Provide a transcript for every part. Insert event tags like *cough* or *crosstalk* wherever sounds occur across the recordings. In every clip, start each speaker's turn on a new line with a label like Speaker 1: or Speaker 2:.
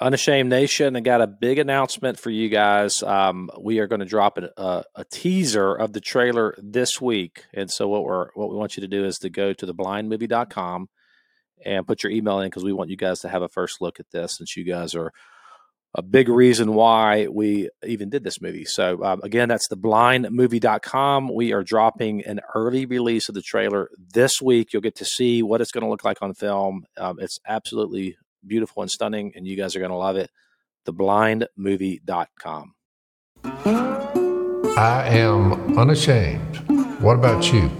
Speaker 1: Unashamed Nation, I got a big announcement for you guys. Um, we are going to drop a, a, a, teaser of the trailer this week, and so what we're what we want you to do is to go to theblindmovie.com and put your email in because we want you guys to have a first look at this, since you guys are a big reason why we even did this movie. So um, again, that's theblindmovie.com. We are dropping an early release of the trailer this week. You'll get to see what it's going to look like on film. Um, it's absolutely beautiful and stunning, and you guys are going to love it. Theblindmovie.com.
Speaker 2: I am unashamed. What about you?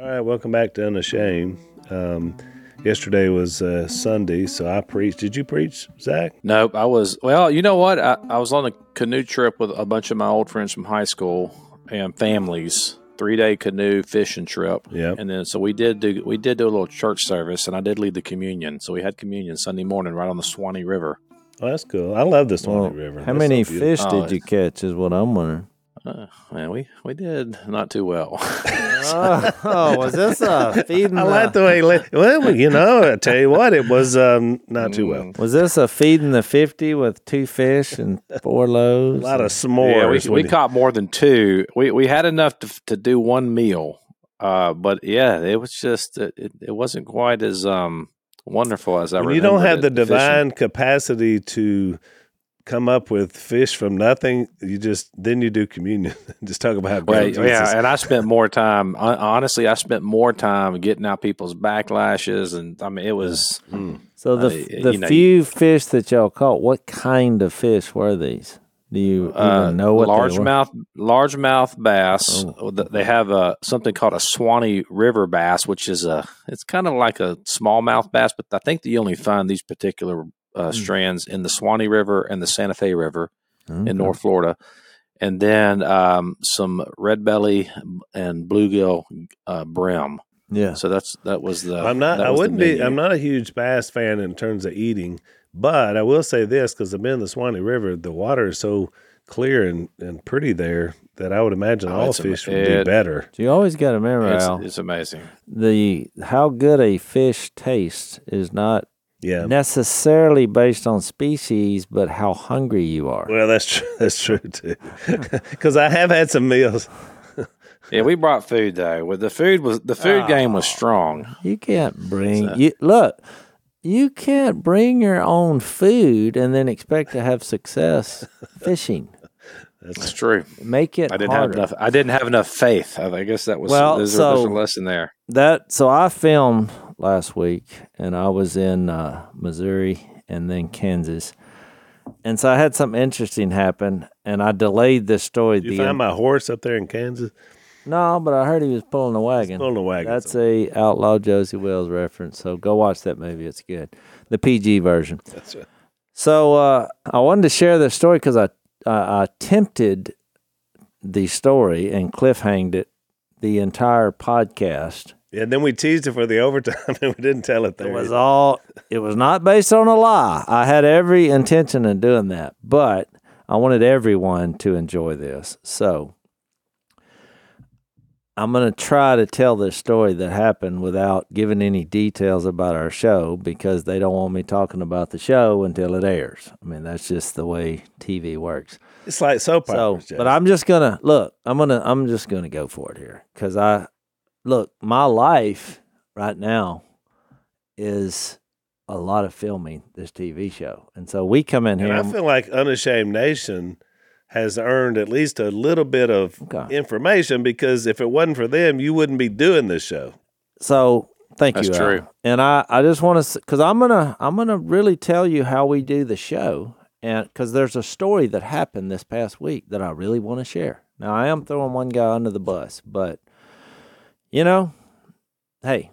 Speaker 3: All right, welcome back to Unashamed. Um, yesterday was uh, Sunday, so I preached. Did you preach, Zach?
Speaker 1: Nope, I was. Well, you know what? I, I was on a canoe trip with a bunch of my old friends from high school and families three day canoe fishing trip.
Speaker 3: Yeah.
Speaker 1: And then so we did do we did do a little church service and I did lead the communion. So we had communion Sunday morning right on the Suwannee River.
Speaker 3: Oh, that's cool. I love the Suwannee well, River.
Speaker 4: How that's many so fish did oh, you catch is what I'm wondering.
Speaker 1: Uh, man, we we did not too well.
Speaker 4: oh, *laughs* oh, was this a feeding?
Speaker 3: I like the way. Well, you know, I tell you what, it was um, not too well.
Speaker 4: Was this a feeding the fifty with two fish and four loaves?
Speaker 3: A lot of s'mores.
Speaker 1: Yeah, we, we caught more than two. We we had enough to to do one meal, uh, but yeah, it was just it, it wasn't quite as um wonderful as I.
Speaker 3: When you don't have the divine fishing. capacity to come up with fish from nothing, you just then you do communion. *laughs* just talk about
Speaker 1: well, yeah. And I spent more time. Honestly, I spent more time getting out people's backlashes, and I mean, it was.
Speaker 4: Mm. So the uh, the know, few fish that y'all caught, what kind of fish were these? Do you uh, even know what
Speaker 1: largemouth largemouth bass? Oh. They have a something called a Suwannee River bass, which is a it's kind of like a smallmouth bass, but I think that you only find these particular uh, mm. strands in the Suwannee River and the Santa Fe River okay. in North Florida, and then um, some red belly and bluegill uh, brim.
Speaker 4: Yeah.
Speaker 1: So that's that was the.
Speaker 3: I'm not. I wouldn't be. I'm not a huge bass fan in terms of eating, but I will say this because I've been in the Suwannee River. The water is so clear and, and pretty there that I would imagine oh, all fish would it, do better.
Speaker 4: You always got to remember,
Speaker 1: it's,
Speaker 4: Al,
Speaker 1: it's amazing.
Speaker 4: The how good a fish tastes is not
Speaker 3: yeah.
Speaker 4: necessarily based on species, but how hungry you are.
Speaker 3: Well, that's true. *laughs* That's true too. *laughs* Because I have had some meals. *laughs*
Speaker 1: yeah, we brought food though. With the food was the food oh, game was strong.
Speaker 4: You can't bring so. you look. You can't bring your own food and then expect to have success fishing.
Speaker 1: That's true.
Speaker 4: Make it.
Speaker 1: I didn't
Speaker 4: harder.
Speaker 1: have enough. I didn't have enough faith. I guess that was well. There's, so a, there's a lesson there.
Speaker 4: That so I filmed last week, and I was in uh, Missouri and then Kansas. And so I had something interesting happen, and I delayed this story.
Speaker 3: Did you find end. my horse up there in Kansas?
Speaker 4: No, but I heard he was pulling a wagon.
Speaker 3: pulling a wagon.
Speaker 4: That's a outlaw Josey Wales reference. So go watch that movie. It's good. The PG version. *laughs*
Speaker 3: That's right.
Speaker 4: So uh, I wanted to share this story because I, I attempted the story and cliffhanged it the entire podcast
Speaker 3: and then we teased it for the overtime, *laughs* and we didn't tell it there.
Speaker 4: It was all. It was not based on a lie. I had every intention of doing that, but I wanted everyone to enjoy this. So I'm going to try to tell this story that happened without giving any details about our show because they don't want me talking about the show until it airs. I mean, that's just the way TV works.
Speaker 3: It's like soap operas.
Speaker 4: So, but I'm just gonna look. I'm gonna. I'm just gonna go for it here because I look, my life right now is a lot of filming this TV show. And so we come in here.
Speaker 3: And I feel like Unashamed Nation has earned at least a little bit of okay. information because if it wasn't for them, you wouldn't be doing this show.
Speaker 4: So thank
Speaker 1: That's
Speaker 4: you.
Speaker 1: true.
Speaker 4: Al. And I, I just want to, cause I'm going to, I'm going to really tell you how we do the show. And cause there's a story that happened this past week that I really want to share. Now I am throwing one guy under the bus, but you know, hey.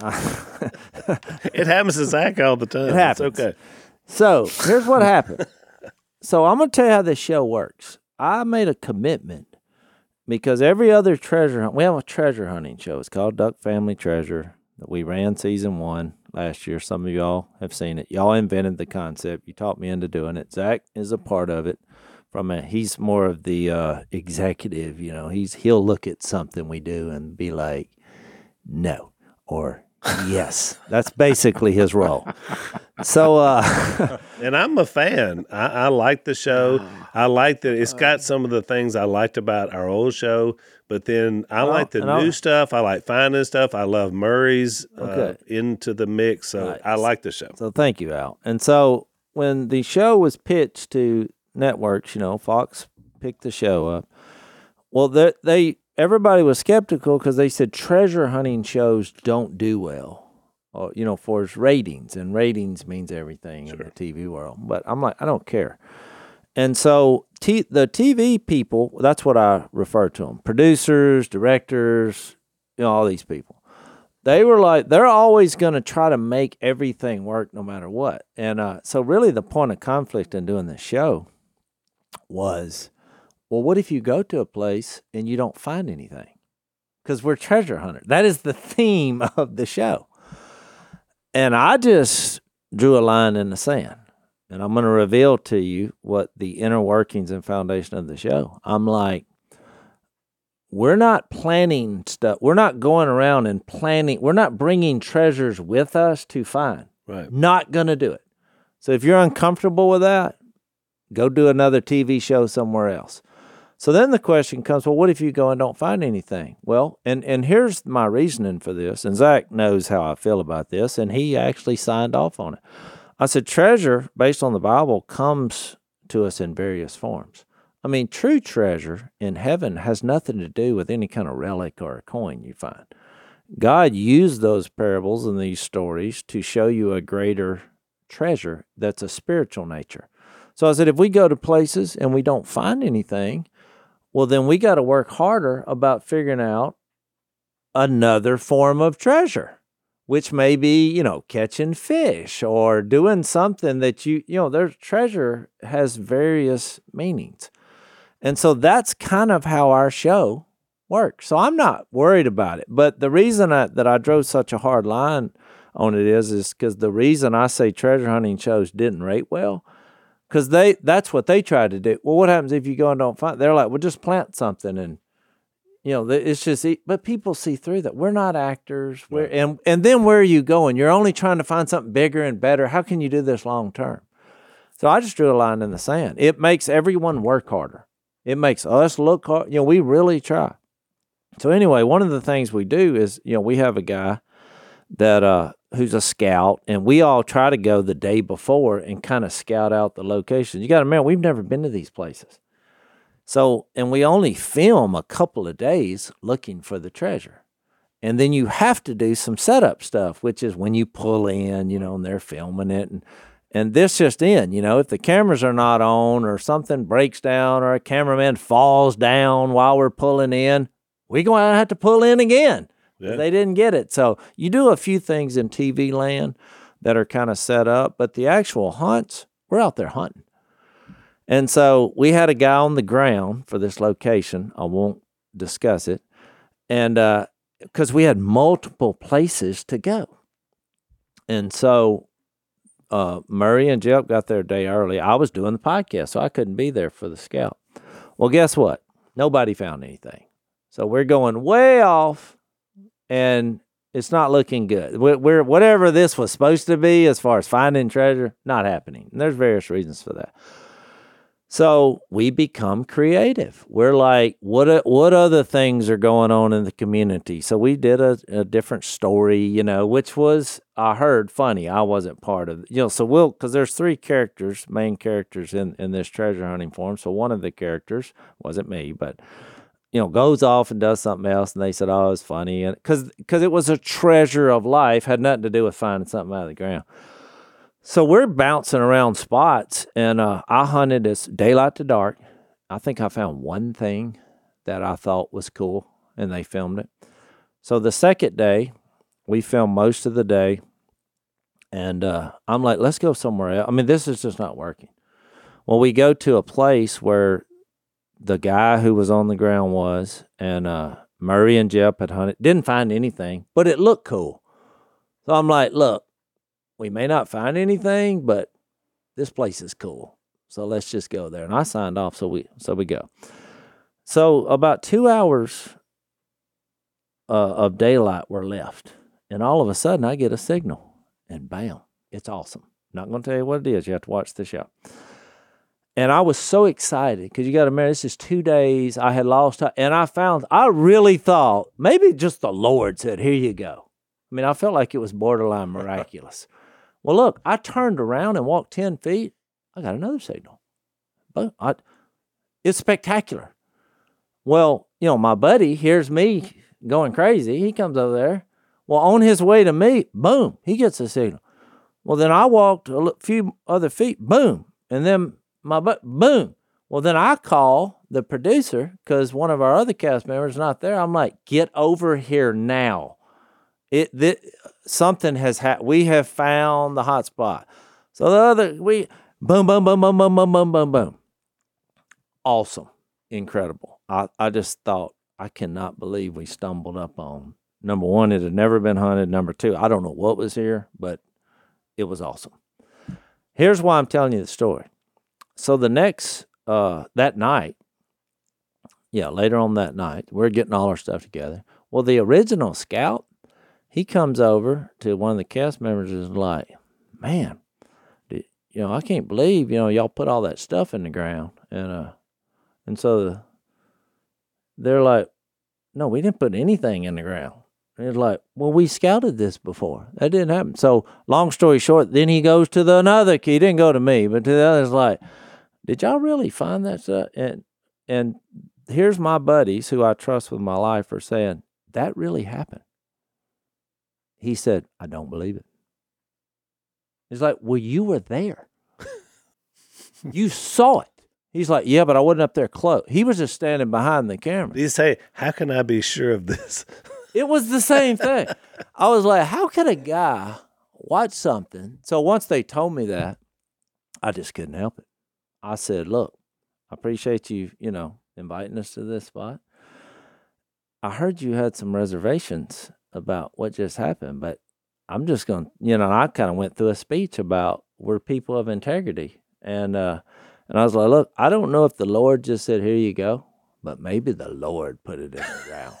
Speaker 3: it happens to Zach all the time. It happens. It's okay.
Speaker 4: So here's what happened. so I'm going to tell you how this show works. I made a commitment because every other treasure hunt, we have a treasure hunting show. It's called Duck Family Treasure that we ran season one last year. Some of y'all have seen it. Y'all invented the concept. You taught me into doing it. Zach is a part of it from a he's more of the uh, executive. You know, he's he'll look at something we do and be like, no, or yes. *laughs* That's basically his role. so, uh, *laughs*
Speaker 3: and I'm a fan. I, I like the show. I like that it's got some of the things I liked about our old show, but then I like the
Speaker 4: and I'll-
Speaker 3: new stuff. I like finding stuff. I love Murray's uh, into the mix. So
Speaker 4: Right.
Speaker 3: I like the show.
Speaker 4: So thank you, Al. And so when the show was pitched to networks, you know, Fox picked the show up. Well, they, they everybody was skeptical because they said treasure hunting shows don't do well, or, you know, for its ratings, and ratings means everything in the TV world. But I'm like, I don't care. And so t- the TV people, that's what I refer to them, producers, directors, you know, all these people they were like they're always going to try to make everything work no matter what and uh, so really the point of conflict in doing this show was well what if you go to a place and you don't find anything because we're treasure hunters that is the theme *laughs* of the show and i just drew a line in the sand and i'm going to reveal to you what the inner workings and foundation of the show i'm like we're not planning stuff. We're not going around and planning. We're not bringing treasures with us to find.
Speaker 3: Right.
Speaker 4: Not going to do it. So if you're uncomfortable with that, go do another TV show somewhere else. So then the question comes, well, what if you go and don't find anything? Well, and and here's my reasoning for this. And Zach knows how I feel about this, and he actually signed off on it. I said, treasure, based on the Bible, comes to us in various forms. I mean, true treasure in heaven has nothing to do with any kind of relic or a coin you find. God used those parables and these stories to show you a greater treasure that's a spiritual nature. So I said, if we go to places and we don't find anything, well, then we got to work harder about figuring out another form of treasure, which may be, you know, catching fish or doing something that you, you know, their treasure has various meanings. And so that's kind of how our show works. So I'm not worried about it. But the reason I, that I drove such a hard line on it is, is because the reason I say treasure hunting shows didn't rate well, because they that's what they try to do. Well, what happens if you go and don't find? They're like, well, just plant something and. You know, it's just, but people see through that. We're not actors. We're, and and then where are you going? You're only trying to find something bigger and better. How can you do this long term? So I just drew a line in the sand. It makes everyone work harder. It makes us look hard. You know, we really try. So anyway, one of the things we do is, you know, we have a guy that uh who's a scout, and we all try to go the day before and kind of scout out the locations. You got to remember, we've never been to these places. So, and we only film a couple of days looking for the treasure. And then you have to do some setup stuff, which is when you pull in, you know, and they're filming it and and this just in, you know, if the cameras are not on or something breaks down or a cameraman falls down while we're pulling in, we're going to have to pull in again.
Speaker 3: Yeah.
Speaker 4: They didn't get it. So you do a few things in TV land that are kind of set up, but the actual hunts, we're out there hunting. And so we had a guy on the ground for this location. I won't discuss it. And because we had multiple places to go. And so uh, Murray and Jep got there a day early. I was doing the podcast, so I couldn't be there for the scout. Well, guess what? Nobody found anything. So we're going way off, and it's not looking good. We're, whatever this was supposed to be as far as finding treasure, not happening. And there's various reasons for that. So we become creative. We're like, what uh, what other things are going on in the community? So we did a, a different story, you know, which was I heard funny. I wasn't part of, you know. So we'll because there's three characters, main characters in in this treasure hunting form. So one of the characters wasn't me, but you know, goes off and does something else, and they said, "Oh, it's funny," and because because it was a treasure of life, had nothing to do with finding something out of the ground. So we're bouncing around spots, and uh, I hunted as daylight to dark. I think I found one thing that I thought was cool, and they filmed it. So the second day, we filmed most of the day, and uh, I'm like, let's go somewhere else. I mean, this is just not working. Well, we go to a place where the guy who was on the ground was, and uh, Murray and Jep had hunted. Didn't find anything, but it looked cool. So I'm like, look, we may not find anything, but this place is cool. So let's just go there. And I signed off, so we so we go. So about two hours uh, of daylight were left, and all of a sudden I get a signal, and bam, it's awesome. Not going to tell you what it is. You have to watch the show. And I was so excited because you got to remember, this is two days. I had lost, and I found, I really thought maybe just the Lord said, Here you go. I mean, I felt like it was borderline miraculous. *laughs* well, look, I turned around and walked 10 feet. I got another signal. But I, it's spectacular. Well, you know, my buddy hears me going crazy. He comes over there. Well, on his way to me, boom, he gets a signal. Well, then I walked a few other feet, boom, and then my butt, boom. Well, then I call the producer because one of our other cast members is not there. I'm like, get over here now. It that something has happened. We have found the hot spot. So the other we boom, boom, boom, boom, boom, boom, boom, boom, boom. Awesome, incredible. I I just thought I cannot believe we stumbled up on number one. It had never been hunted. Number two, I don't know what was here, but it was awesome. Here's why I'm telling you the story. So the next uh, that night, yeah, later on that night, we're getting all our stuff together. Well, the original scout, he comes over to one of the cast members and is like, "Man, you know, I can't believe you know y'all put all that stuff in the ground." And uh, and so the, they're like, "No, we didn't put anything in the ground." And it's like, well, we scouted this before. That didn't happen. So, long story short, then he goes to the another. He didn't go to me, but to the others, like, did y'all really find that stuff? And and here's my buddies who I trust with my life are saying that really happened. He said, I don't believe it. He's like, well, you were there. you saw it. He's like, yeah, but I wasn't up there close. He was just standing behind the camera.
Speaker 3: You say, how can I be sure of this?
Speaker 4: it was the same thing. I was like, how could a guy watch something? So once they told me that, I just couldn't help it. I said, look, I appreciate you, you know, inviting us to this spot. I heard you had some reservations about what just happened, but I'm just going to, you know, I kind of went through a speech about we're people of integrity. And, uh, and I was like, look, I don't know if the Lord just said, here you go, but maybe the Lord put it in the ground.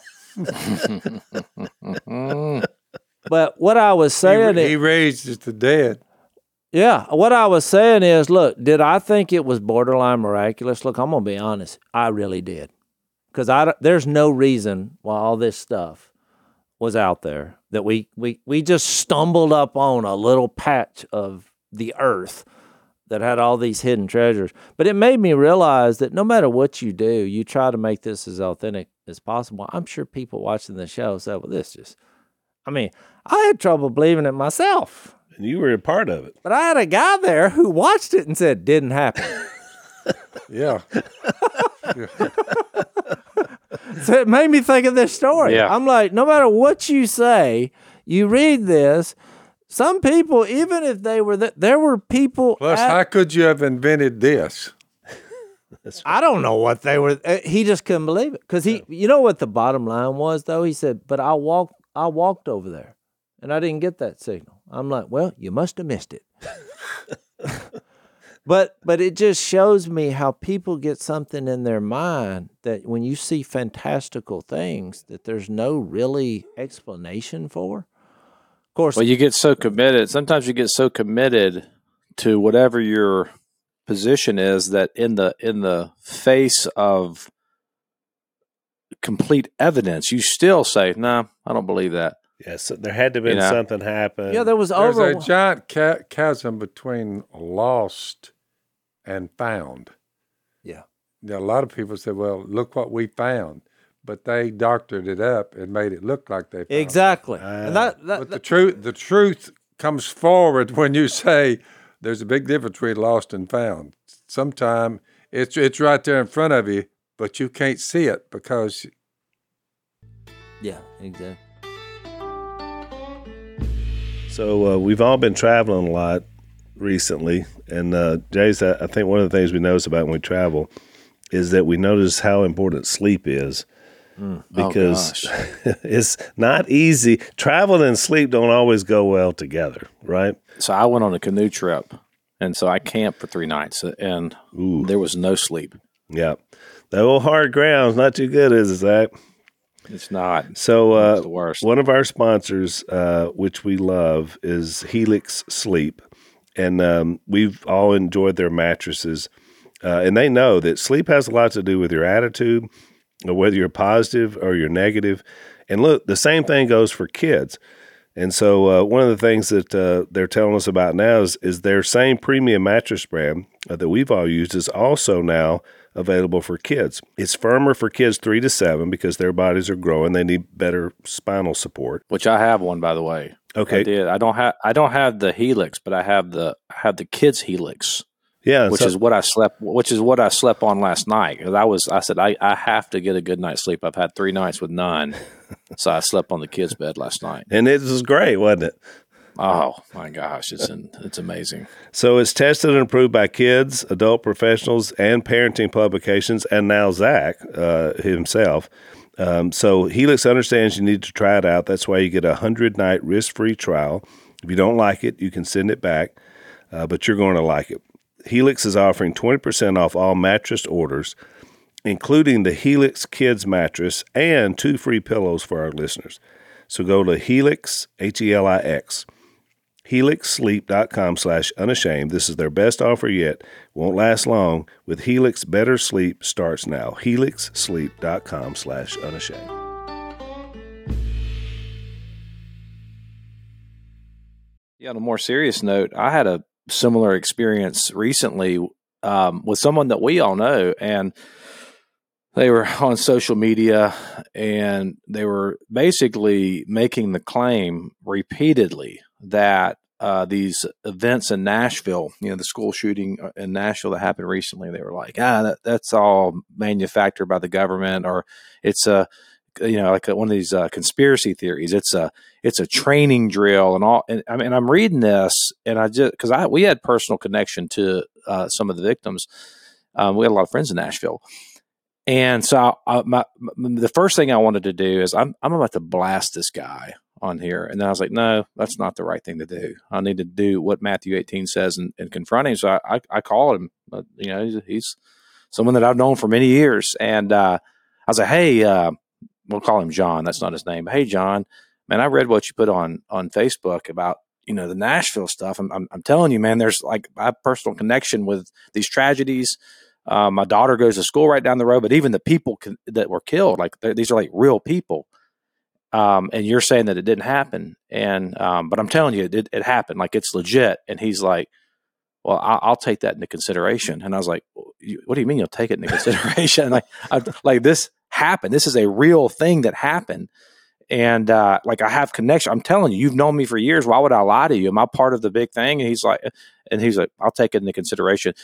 Speaker 4: *laughs* but what I was saying,
Speaker 5: he, he raised the dead.
Speaker 4: Yeah, what I was saying is, look, did I think it was borderline miraculous? Look, I'm gonna be honest, I really did, because I there's no reason why all this stuff was out there that we we we just stumbled up on a little patch of the earth that had all these hidden treasures. But it made me realize that no matter what you do, you try to make this as authentic as possible. I'm sure people watching the show said, "Well, this just," I mean, I had trouble believing it myself
Speaker 3: and you were a part of it.
Speaker 4: But I had a guy there who watched it and said, didn't happen. *laughs*
Speaker 5: yeah. *laughs*
Speaker 4: so it made me think of this story.
Speaker 1: Yeah.
Speaker 4: I'm like, no matter what you say, you read this, some people, even if they were there, there were people.
Speaker 5: Plus,
Speaker 4: at,
Speaker 5: how could you have invented this?
Speaker 4: I don't know what they were. Uh, he just couldn't believe it because he, you know what the bottom line was though. He said, "But I walked, I walked over there, and I didn't get that signal." I'm like, well, you must have missed it. but but it just shows me how people get something in their mind that when you see fantastical things that there's no really explanation for. Of course,
Speaker 1: well, you get so committed. Sometimes you get so committed to whatever your position is that in the in the face of complete evidence, you still say, "No, nah, I don't believe that."
Speaker 3: Yes, yeah, so there had to have been you know? something happen.
Speaker 4: Yeah, there was
Speaker 5: There's a giant ca- chasm between lost and found.
Speaker 4: Yeah.
Speaker 5: yeah. A lot of people said, "Well, look what we found," but they doctored it up and made it look like they found it.
Speaker 4: exactly. and ah. that, that,
Speaker 5: but the truth, the truth comes forward when you say there's a big difference between lost and found. Sometimes it's it's right there in front of you, but you can't see it because.
Speaker 4: Yeah, exactly.
Speaker 3: So uh, we've all been traveling a lot recently, and uh, Jase. I think one of the things we notice about when we travel is that we notice how important sleep is.
Speaker 1: Mm.
Speaker 3: Because
Speaker 1: oh, *laughs*
Speaker 3: it's not easy. Travel and sleep don't always go well together, right?
Speaker 1: So I went on a canoe trip, and so I camped for three nights, and Ooh. there was no sleep.
Speaker 3: Yeah, that old hard ground's not too good, is it, Zach?
Speaker 1: It's not.
Speaker 3: So uh,
Speaker 1: worst.
Speaker 3: one of our sponsors, uh, which we love, is Helix Sleep, and um, we've all enjoyed their mattresses. Uh, and they know that sleep has a lot to do with your attitude, or whether you're positive or you're negative. And look, the same thing goes for kids. And so, uh, one of the things that uh, they're telling us about now is, is their same premium mattress brand uh, that we've all used is also now available for kids. It's firmer for kids three to seven because their bodies are growing; they need better spinal support.
Speaker 1: Which I have one, by the way.
Speaker 3: Okay,
Speaker 1: I did. I don't have I don't have the Helix, but I have the I have the kids Helix.
Speaker 3: Yeah,
Speaker 1: which so, is what I slept. Which is what I slept on last night. I was, I said, I, I have to get a good night's sleep. I've had three nights with none, *laughs* so I slept on the kids' bed last night.
Speaker 3: And it was great, wasn't it?
Speaker 1: Oh my gosh, it's in, it's amazing.
Speaker 3: So it's tested and approved by kids, adult professionals, and parenting publications, and now Zach uh, himself. Um, so Helix understands you need to try it out. That's why you get a hundred night risk free trial. If you don't like it, you can send it back, uh, but you're going to like it. Helix is offering 20% off all mattress orders, including the Helix Kids mattress and two free pillows for our listeners. So go to Helix, H E L I X, helixsleep.com slash unashamed. This is their best offer yet. Won't last long. With Helix, better sleep starts now. helixsleep.com slash unashamed.
Speaker 1: Yeah, on a more serious note, I had a similar experience recently um, with someone that we all know, and they were on social media and they were basically making the claim repeatedly that uh, these events in Nashville, you know, the school shooting uh, in Nashville that happened recently, they were like, ah, that, that's all manufactured by the government, or it's a you know like one of these uh, conspiracy theories. It's a it's a training drill and all. And I mean, I'm reading this, and I just because I we had personal connection to uh, some of the victims. Um, we had a lot of friends in Nashville, and so I, my, my, the first thing I wanted to do is I'm I'm about to blast this guy on here, and then I was like, no, that's not the right thing to do. I need to do what Matthew 18 says and, and confront him. So I I, I called him. But, you know, he's, he's, someone that I've known for many years, and uh, I was like, hey. Uh, we'll call him John. That's not his name. Hey, John, man, I read what you put on on Facebook about you know the Nashville stuff. I'm, I'm, I'm telling you, man, there's like have personal connection with these tragedies. Uh, my daughter goes to school right down the road, but even the people that were killed, like these are like real people. Um, and you're saying that it didn't happen, and um, but I'm telling you, it, it happened. Like it's legit. And he's like, well, I'll, I'll, take that into consideration. And I was like, what do you mean you'll take it into consideration? *laughs* like, I, like this happened. This is a real thing that happened. And uh, like I have connection. I'm telling you, you've known me for years. Why would I lie to you? Am I part of the big thing? And he's like, and he's like, I'll take it into consideration.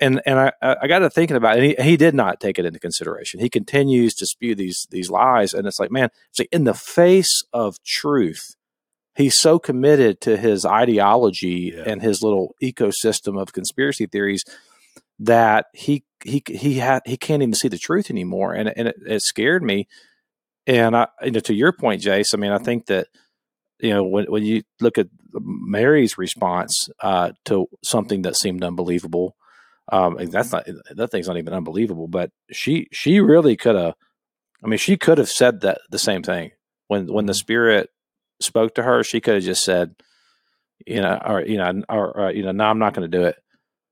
Speaker 1: And and I, I got to thinking about it. he, he did not take it into consideration. He continues to spew these these lies, and it's like, man, it's like in the face of truth, he's so committed to his ideology yeah. and his little ecosystem of conspiracy theories that he he he had he can't even see the truth anymore, and and it, it scared me. And I, you know, to your point, Jase, I mean, I think that you know when when you look at Mary's response uh, to something that seemed unbelievable, um, that's not that thing's not even unbelievable, but she she really could have. I mean, she could have said that the same thing when when the mm-hmm. Spirit spoke to her. She could have just said, you know, or you know, or, or you know, no, I'm not going to do it.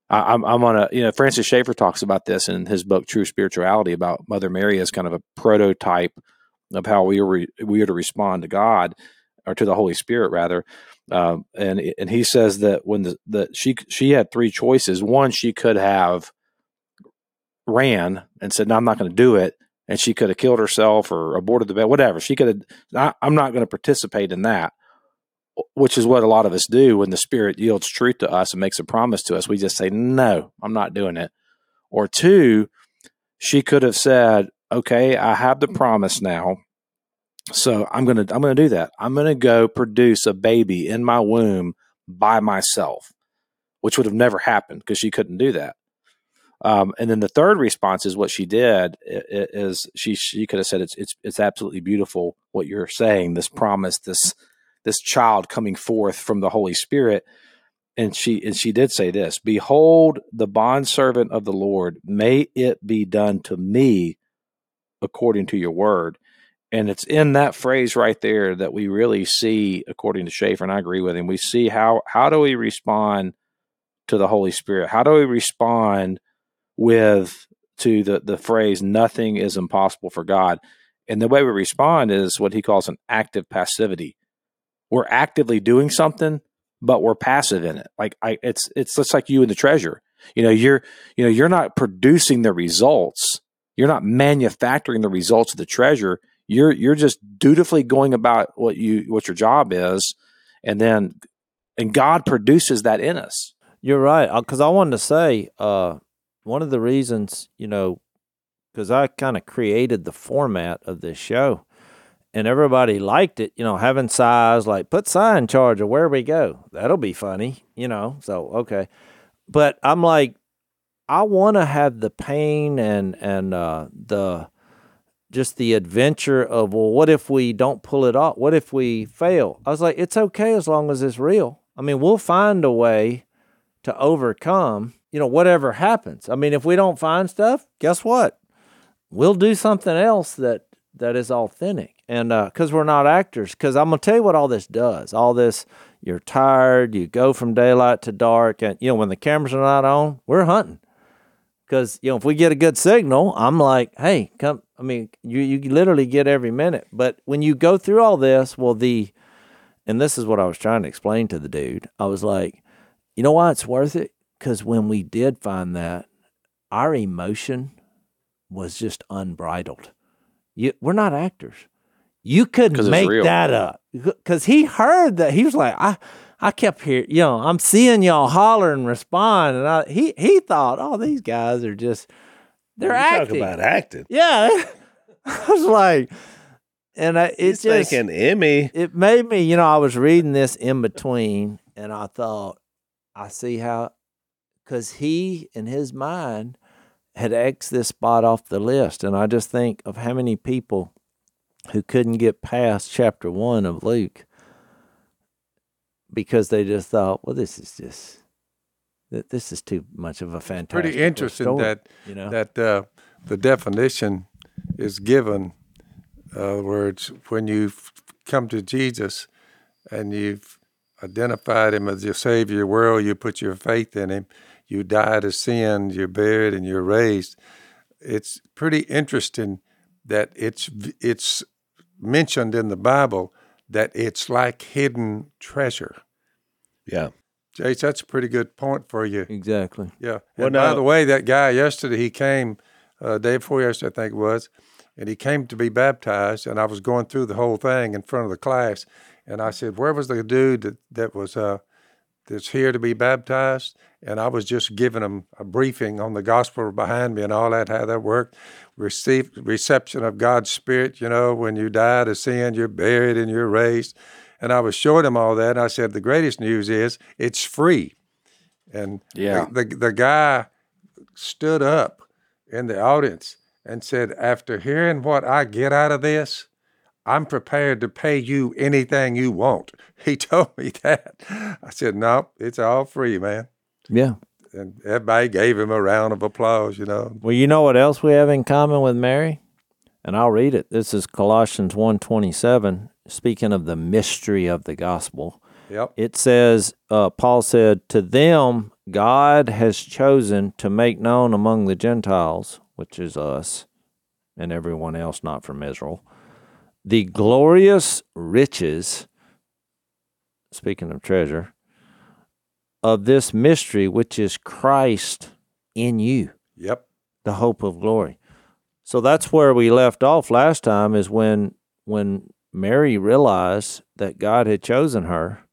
Speaker 1: I, am I'm on a, you know, Francis Schaeffer talks about this in his book, True Spirituality, about Mother Mary as kind of a prototype of how we are, we are to respond to God or to the Holy Spirit rather. Um, and, and he says that when the, she, she had three choices. One, she could have ran and said, no, I'm not going to do it. And she could have killed herself or aborted the bed, whatever. She could have, I'm not going to participate in that which is what a lot of us do when the Spirit yields truth to us and makes a promise to us. We just say, No, I'm not doing it. Or two, she could have said, Okay, I have the promise now. So I'm gonna I'm gonna do that. I'm gonna go produce a baby in my womb by myself, which would have never happened because she couldn't do that. Um, and then the third response is what she did is she she could have said it's it's it's absolutely beautiful what you're saying this promise this this child coming forth from the Holy Spirit. And she and she did say this: "Behold, the bondservant of the Lord; may it be done to me according to your word." And it's in that phrase right there that we really see, according to Schaeffer, and I agree with him. We see how how do we respond to the Holy Spirit? How do we respond with to the the phrase "nothing is impossible for God"? And the way we respond is what he calls an active passivity. We're actively doing something, but we're passive in it. Like I, it's it's just like you and the treasure. You know, you're you know you're not producing the results. You're not manufacturing the results of the treasure. You're you're just dutifully going about what you what your job is, and then and God produces that in us.
Speaker 4: You're right. Because I wanted to say uh, one of the reasons, you know, because I kind of created the format of this show and everybody liked it, you know, having size like put Si in charge of where we go. That'll be funny, you know. So okay. But I'm like, I want to have the pain and and uh, the just the adventure of well, what if we don't pull it off? What if we fail? I was like, it's okay as long as it's real. I mean, we'll find a way to overcome, you know, whatever happens. I mean, if we don't find stuff, guess what? We'll do something else that that is authentic. And because uh, we're not actors, because I'm gonna tell you what all this does. All this, you're tired. You go from daylight to dark, and you know when the cameras are not on, we're hunting. Because you know if we get a good signal, I'm like, hey, come. I mean, you you literally get every minute. But when you go through all this, well, the and this is what I was trying to explain to the dude. I was like, you know why it's worth it? Because when we did find that, our emotion was just unbridled. You, we're not actors. You couldn't make that up because he heard that. He was like, I, I kept hearing, you know, I'm seeing y'all holler and respond, and I, he he thought, oh, these guys are just they're
Speaker 3: you
Speaker 4: acting.
Speaker 3: Talk about acting.
Speaker 4: Yeah, *laughs* I was like, and I, it
Speaker 3: He's
Speaker 4: just
Speaker 3: thinking Emmy.
Speaker 4: it made me, you know, I was reading this in between, and I thought, I see how, because he in his mind had X this spot off the list, and I just think of how many people who couldn't get past chapter one of Luke because they just thought, well, this is just this is too much of a fantastic.
Speaker 5: Pretty interesting
Speaker 4: story,
Speaker 5: that
Speaker 4: you know
Speaker 5: that uh, the definition is given. In other words, when you've come to Jesus and you've identified him as your Savior, your world, you put your faith in him, you die to sin, you're buried, and you're raised. It's pretty interesting that it's it's mentioned in the Bible that it's like hidden treasure.
Speaker 3: Yeah.
Speaker 5: Jase, that's a pretty good point for you.
Speaker 4: exactly.
Speaker 5: Yeah.
Speaker 3: Well,
Speaker 5: and by the way, that guy yesterday, he came uh, day before yesterday, I think it was, and he came to be baptized. And I was going through the whole thing in front of the class, and I said, "Where was the dude that that was uh, that's here to be baptized?" And I was just giving him a briefing on the gospel behind me and all that, how that worked. Receive reception of God's Spirit. You know, when you die to sin, you're buried and you're raised. And I was showing him all that. And I said, the greatest news is it's free. And
Speaker 1: Yeah.
Speaker 5: the, the, the guy stood up in the audience and said, After hearing what I get out of this, I'm prepared to pay you anything you want. *laughs* He told me that. I said, No, it's all free, man.
Speaker 4: Yeah.
Speaker 5: And everybody gave him a round of applause, you know.
Speaker 4: Well, you know what else we have in common with Mary? And I'll read it. This is Colossians 1.27, speaking of the mystery of the gospel.
Speaker 5: Yep.
Speaker 4: It says, uh, Paul said, To them God has chosen to make known among the Gentiles, which is us and everyone else not from Israel, the glorious riches, speaking of treasure, of this mystery which is Christ in you
Speaker 5: Yep.
Speaker 4: the hope of glory. So that's where we left off last time is when when Mary realized that God had chosen her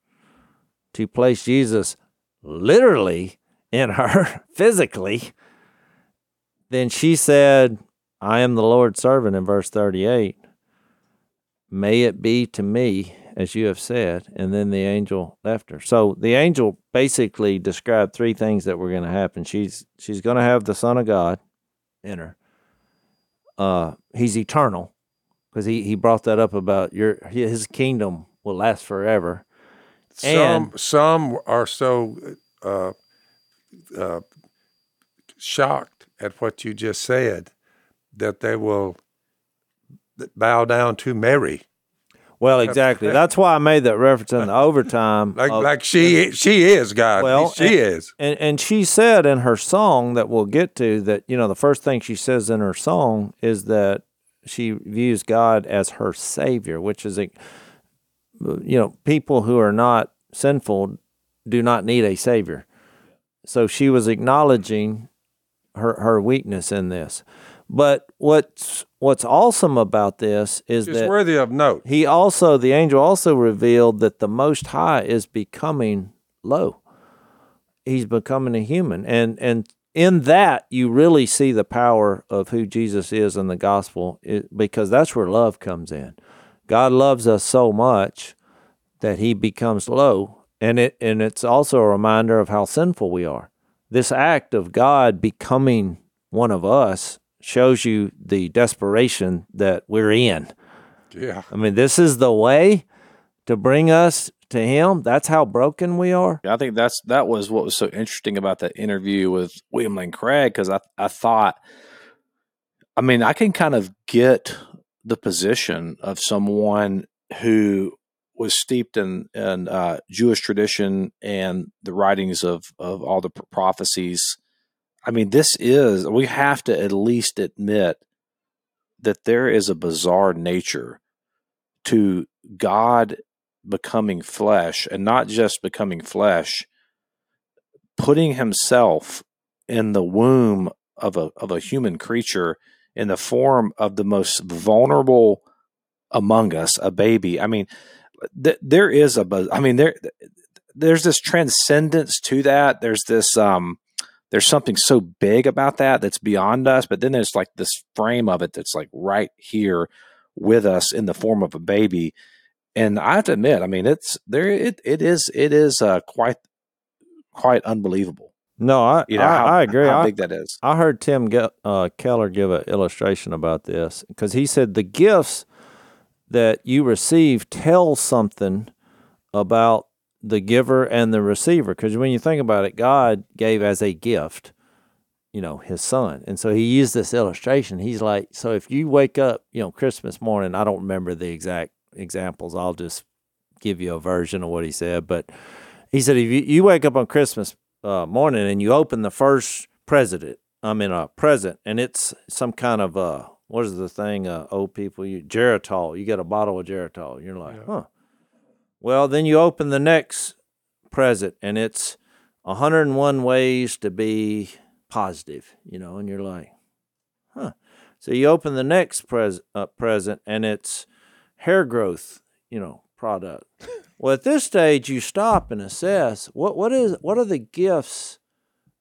Speaker 4: to place Jesus literally in *laughs* her physically. Then she said, I am the Lord's servant in verse 38. May it be to me as you have said. And then the angel left her. So the angel basically described three things that were going to happen. She's she's going to have the Son of God in her. Uh, he's eternal because he, he brought that up about your his kingdom will last forever.
Speaker 5: Some
Speaker 4: And-
Speaker 5: some are so uh, uh, shocked at what you just said that they will bow down to Mary.
Speaker 4: Well, exactly. *laughs* That's why I made that reference in the overtime. *laughs*
Speaker 5: Like
Speaker 4: of-
Speaker 5: like she she is God.
Speaker 4: Well,
Speaker 5: she
Speaker 4: and-
Speaker 5: is.
Speaker 4: And and she said in her song that we'll get to that you know the first thing she says in her song is that she views God as her savior, which is a you know people who are not sinful do not need a savior. So she was acknowledging her her weakness in this. But what's what's awesome about this is
Speaker 5: It's
Speaker 4: that
Speaker 5: worthy of note.
Speaker 4: he also, the angel also revealed that the Most High is becoming low. He's becoming a human, and and in that you really see the power of who Jesus is in the gospel, it, because that's where love comes in. God loves us so much that He becomes low, and it and it's also a reminder of how sinful we are. This act of God becoming one of us shows you the desperation that we're in.
Speaker 5: Yeah.
Speaker 4: I mean, this is the way to bring us to Him. That's how broken we are.
Speaker 1: I think that's that was what was so interesting about that interview with William Lane Craig because I I thought, I mean, I can kind of get the position of someone who was steeped in in uh, Jewish tradition and the writings of of all the prophecies. I mean, this is we have to at least admit that there is a bizarre nature to God becoming flesh and not just becoming flesh putting himself in the womb of a of a human creature in the form of the most vulnerable among us a baby. I mean th- there is a i mean there there's this transcendence to that. There's this um there's something so big about that that's beyond us but then there's like this frame of it that's like right here with us in the form of a baby and I have to admit, I mean, it's there. It it is it is uh, quite quite unbelievable.
Speaker 4: No, I
Speaker 1: You know
Speaker 4: I,
Speaker 1: how,
Speaker 4: I agree.
Speaker 1: how
Speaker 4: I,
Speaker 1: big that is.
Speaker 4: I heard Tim Ge- uh, Keller give an illustration about this because he said the gifts that you receive tell something about the giver and the receiver. Because when you think about it, God gave as a gift, you know, His Son, and so He used this illustration. He's like, so if you wake up, you know, Christmas morning, I don't remember the exact examples. I'll just give you a version of what he said, but he said if you, you wake up on Christmas uh, morning and you open the first president, I mean a present, and it's some kind of uh what is the thing uh old people you Geritol. You get a bottle of Geritol. You're like, huh. Well, then you open the next present and it's 101 ways to be positive, you know, and you're like, huh. So you open the next pres- uh, present and it's hair growth, you know, product. *laughs* well, at this stage, you stop and assess what what is what are the gifts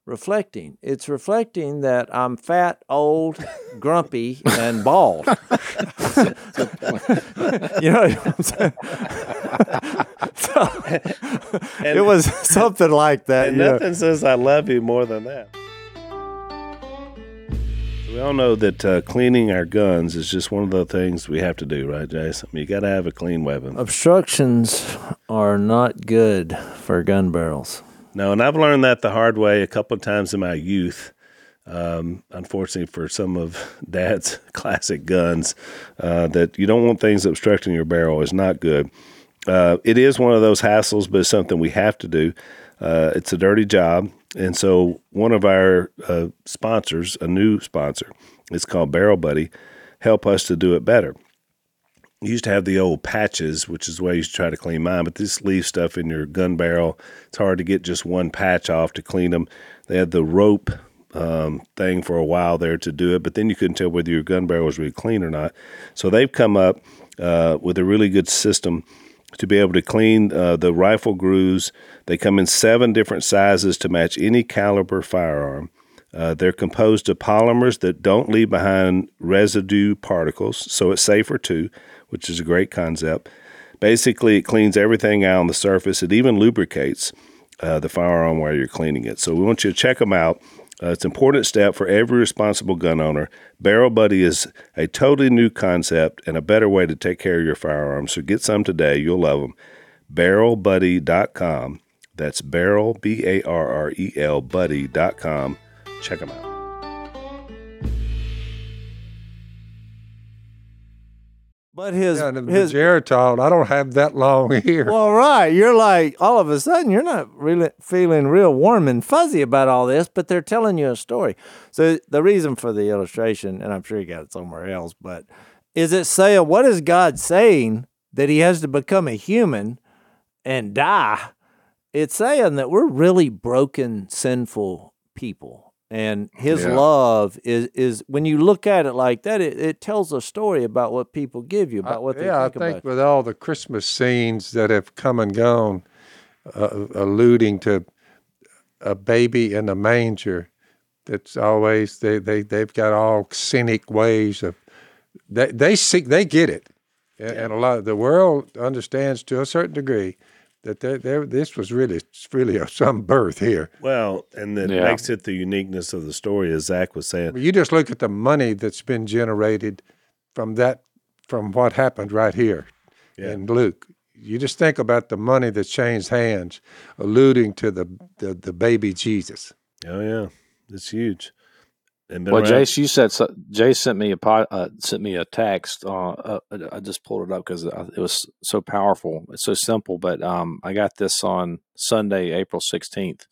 Speaker 4: reflecting? It's reflecting that I'm fat, old, grumpy, and bald. *laughs* you know what I'm saying? *laughs* So, it was *laughs* something like that.
Speaker 3: And
Speaker 4: you know.
Speaker 3: nothing says I love you more than that. We all know that uh, cleaning our guns is just one of the things we have to do, right, Jason? I mean, you got to have a clean weapon.
Speaker 4: Obstructions are not good for gun barrels.
Speaker 3: No, and I've learned that the hard way a couple of times in my youth. Um, unfortunately, for some of *laughs* Dad's *laughs* classic guns, uh, that you don't want things obstructing your barrel is not good. Uh, it is one of those hassles, but it's something we have to do. Uh, it's a dirty job, and so one of our uh, sponsors, a new sponsor, it's called Barrel Buddy, help us to do it better. You used to have the old patches, which is way I used to try to clean mine, but this leaves stuff in your gun barrel. It's hard to get just one patch off to clean them. They had the rope um, thing for a while there to do it, but then you couldn't tell whether your gun barrel was really clean or not. So they've come up uh, with a really good system to be able to clean uh, the rifle grooves. They come in seven different sizes to match any caliber firearm. Uh, they're composed of polymers that don't leave behind residue particles, so it's safer too, which is a great concept. Basically, it cleans everything out on the surface. It even lubricates uh, the firearm while you're cleaning it. So we want you to check them out. Uh, it's an important step for every responsible gun owner. Barrel Buddy is a totally new concept and a better way to take care of your firearms. So get some today. You'll love them. BarrelBuddy.com. That's barrel, B A R R E L, buddy.com. Check them out.
Speaker 4: But his
Speaker 5: Yeah,
Speaker 4: his
Speaker 5: Geritol, I don't have that long *laughs* here.
Speaker 4: well, right. You're like all of a sudden you're not really feeling real warm and fuzzy about all this, but they're telling you a story. So the reason for the illustration, and I'm sure you got it somewhere else, but is it saying what is God saying that He has to become a human and die? It's saying that we're really broken, sinful people. And his
Speaker 1: Yeah.
Speaker 4: love is is when you look at it like that, it, it tells a story about what people give you, about what they
Speaker 5: yeah,
Speaker 4: think
Speaker 5: I think
Speaker 4: about.
Speaker 5: with all the Christmas scenes that have come and gone, uh, alluding to a baby in a manger, that's always they they they've got all cynic ways of they they see they get it, and, and a lot of the world understands to a certain degree that there there this was really really a, some birth here.
Speaker 3: Well, and that
Speaker 1: Yeah.
Speaker 3: makes it the uniqueness of the story, as Zach was saying.
Speaker 5: You just look at the money that's been generated from that from what happened right here
Speaker 3: Yeah.
Speaker 5: in Luke. You just think about the money that changed hands, alluding to the the, the baby Jesus.
Speaker 3: Oh yeah, it's huge. And been
Speaker 1: Well,
Speaker 3: around-
Speaker 1: Jase, you said so, Jase sent me a pod, uh, sent me a text. Uh, uh, I just pulled it up because it was so powerful. It's so simple, but um, I got this on Sunday, April sixteenth,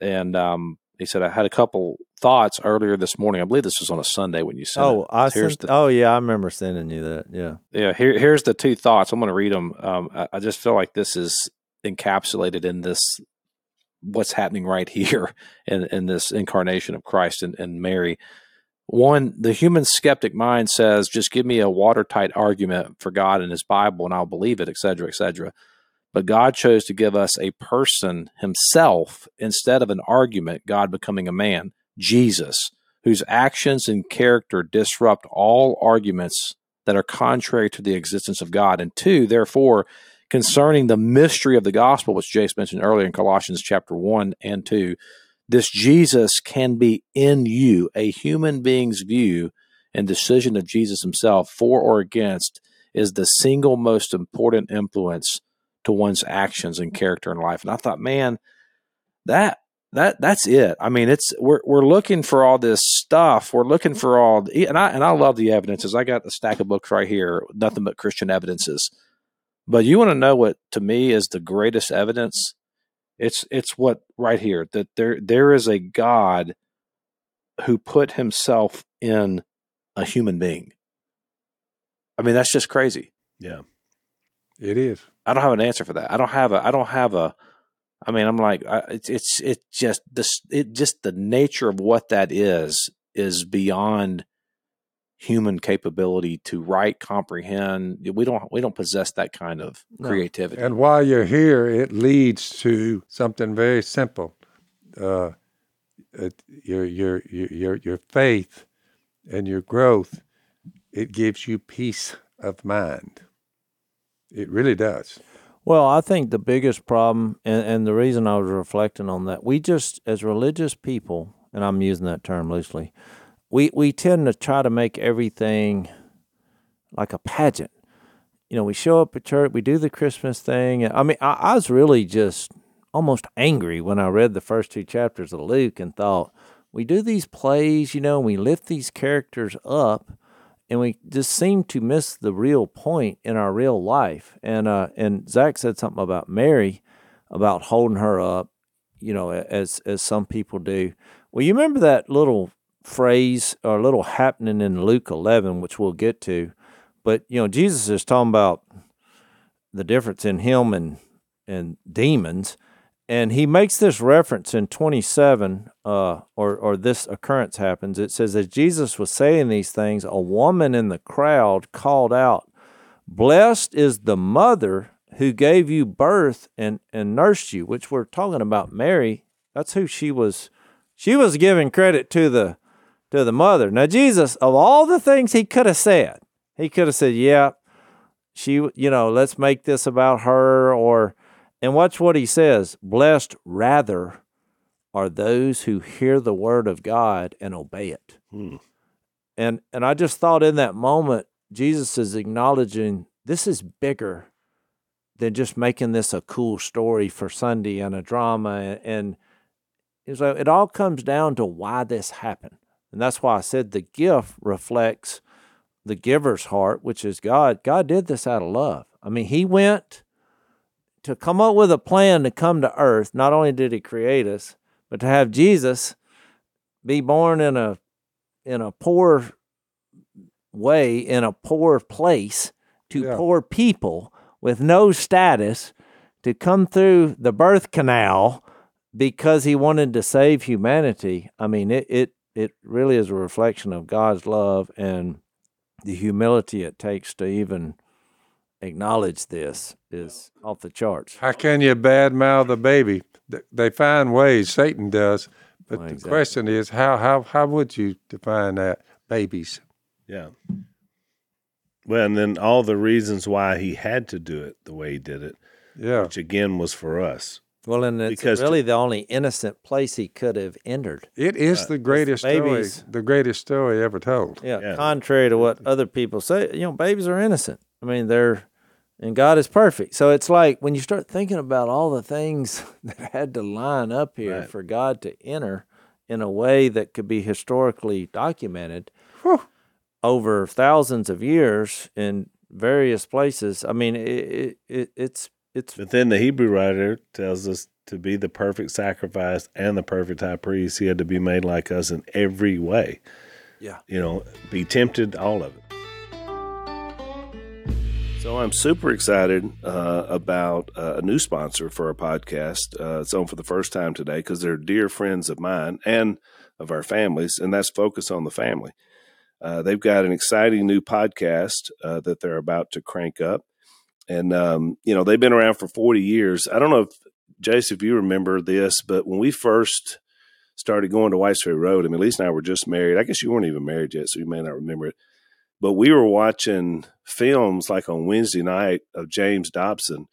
Speaker 1: and um, he said I had a couple thoughts earlier this morning. I believe this was on a Sunday when you sent
Speaker 4: Oh,
Speaker 1: it.
Speaker 4: I
Speaker 1: Here's
Speaker 4: sent,
Speaker 1: the-
Speaker 4: oh yeah, I remember sending you that. Yeah.
Speaker 1: Yeah, here, here's the two thoughts. I'm going to read them. Um, I, I just feel like this is encapsulated in this what's happening right here *laughs* in, in this incarnation of Christ and, and Mary. One, the human skeptic mind says, just give me a watertight argument for God and his Bible and I'll believe it, et cetera, et cetera. But God chose to give us a person himself instead of an argument, God becoming a man, Jesus, whose actions and character disrupt all arguments that are contrary to the existence of God. And two, therefore, concerning the mystery of the gospel, which Jase mentioned earlier in Colossians chapter 1 and 2, this Jesus can be in you, a human being's view and decision of Jesus himself, for or against, is the single most important influence to one's actions and character in life. And I thought, man, that that that's it. I mean, it's we're we're looking for all this stuff. We're looking for all, and I and I love the evidences. I got a stack of books right here, nothing but Christian evidences. But you want to know what to me is the greatest evidence? It's it's what right here that there there is a God who put himself in a human being. I mean, that's just crazy.
Speaker 3: yeah,
Speaker 5: It is.
Speaker 1: I don't have an answer for that. I don't have a. I don't have a. I mean, I'm like, I, it's it's it's just this. It just the nature of what that is is beyond human capability to write, comprehend. We don't we don't possess that kind of
Speaker 4: No.
Speaker 1: creativity.
Speaker 5: And while you're here, it leads to something very simple. Uh, it, your, your, your, your, your faith and your growth, it gives you peace of mind. It really does.
Speaker 4: Well, I think the biggest problem, and, and the reason I was reflecting on that, we just, as religious people, and I'm using that term loosely, we, we tend to try to make everything like a pageant. You know, we show up at church, we do the Christmas thing. I mean, I, I was really just almost angry when I read the first two chapters of Luke and thought, we do these plays, you know, and we lift these characters up and we just seem to miss the real point in our real life. And uh, and Zach said something about Mary, about holding her up, you know, as as some people do. Well, you remember that little phrase or little happening in Luke eleven, which we'll get to, but you know, Jesus is talking about the difference in him and and demons. And he makes this reference in 27, uh, or, or this occurrence happens. It says, As Jesus was saying these things, a woman in the crowd called out, Blessed is the mother who gave you birth and, and nursed you, which we're talking about Mary. That's who she was. She was giving credit to the to the mother. Now, Jesus, of all the things he could have said, he could have said, Yeah, she, you know, let's make this about her, or and watch what he says blessed rather are those who hear the word of God and obey it.
Speaker 3: Hmm.
Speaker 4: And and I just thought in that moment, Jesus is acknowledging this is bigger than just making this a cool story for Sunday and a drama. And, and so it all comes down to why this happened. And that's why I said the gift reflects the giver's heart, which is God. God did this out of love. I mean, He went to come up with a plan to come to earth. Not only did He create us, but to have Jesus be born in a in a poor way, in a poor place, to
Speaker 5: Yeah.
Speaker 4: poor people with no status, to come through the birth canal because he wanted to save humanity. I mean, it it it really is a reflection of God's love and the humility it takes to even acknowledge this is off the charts.
Speaker 5: How can you badmouth a baby? They find ways. Satan does. But
Speaker 4: Well,
Speaker 5: the question is, how how how would you define that? Babies.
Speaker 3: Yeah. Well, and then all the reasons why he had to do it the way he did it,
Speaker 5: Yeah.
Speaker 3: which again was for us.
Speaker 4: Well, and it's
Speaker 3: Because to-
Speaker 4: really the only innocent place he could have entered.
Speaker 5: It is uh, the greatest
Speaker 4: babies-
Speaker 5: story, the greatest story ever told.
Speaker 4: Yeah,
Speaker 3: Yeah.
Speaker 4: contrary to what other people say, you know, babies are innocent. I mean, they're and God is perfect. So it's like when you start thinking about all the things *laughs* that had to line up here
Speaker 3: Right.
Speaker 4: for God to enter in a way that could be historically documented over thousands of years in various places. I mean, it, it, it it's it's
Speaker 3: But then the Hebrew writer tells us to be the perfect sacrifice and the perfect high priest, he had to be made like us in every way.
Speaker 4: Yeah.
Speaker 3: You know, be tempted, all of it. So I'm super excited uh, about uh, a new sponsor for our podcast. Uh, it's on for the first time today because they're dear friends of mine and of our families, and that's Focus on the Family. Uh, they've got an exciting new podcast uh, that they're about to crank up. And, um, you know, they've been around for 40 years. I don't know if, Jase, if you remember this, but when we first started going to Whites Ferry Road, I mean, Lisa and I were just married. I guess you weren't even married yet, so you may not remember it. But we were watching films like on Wednesday night of James Dobson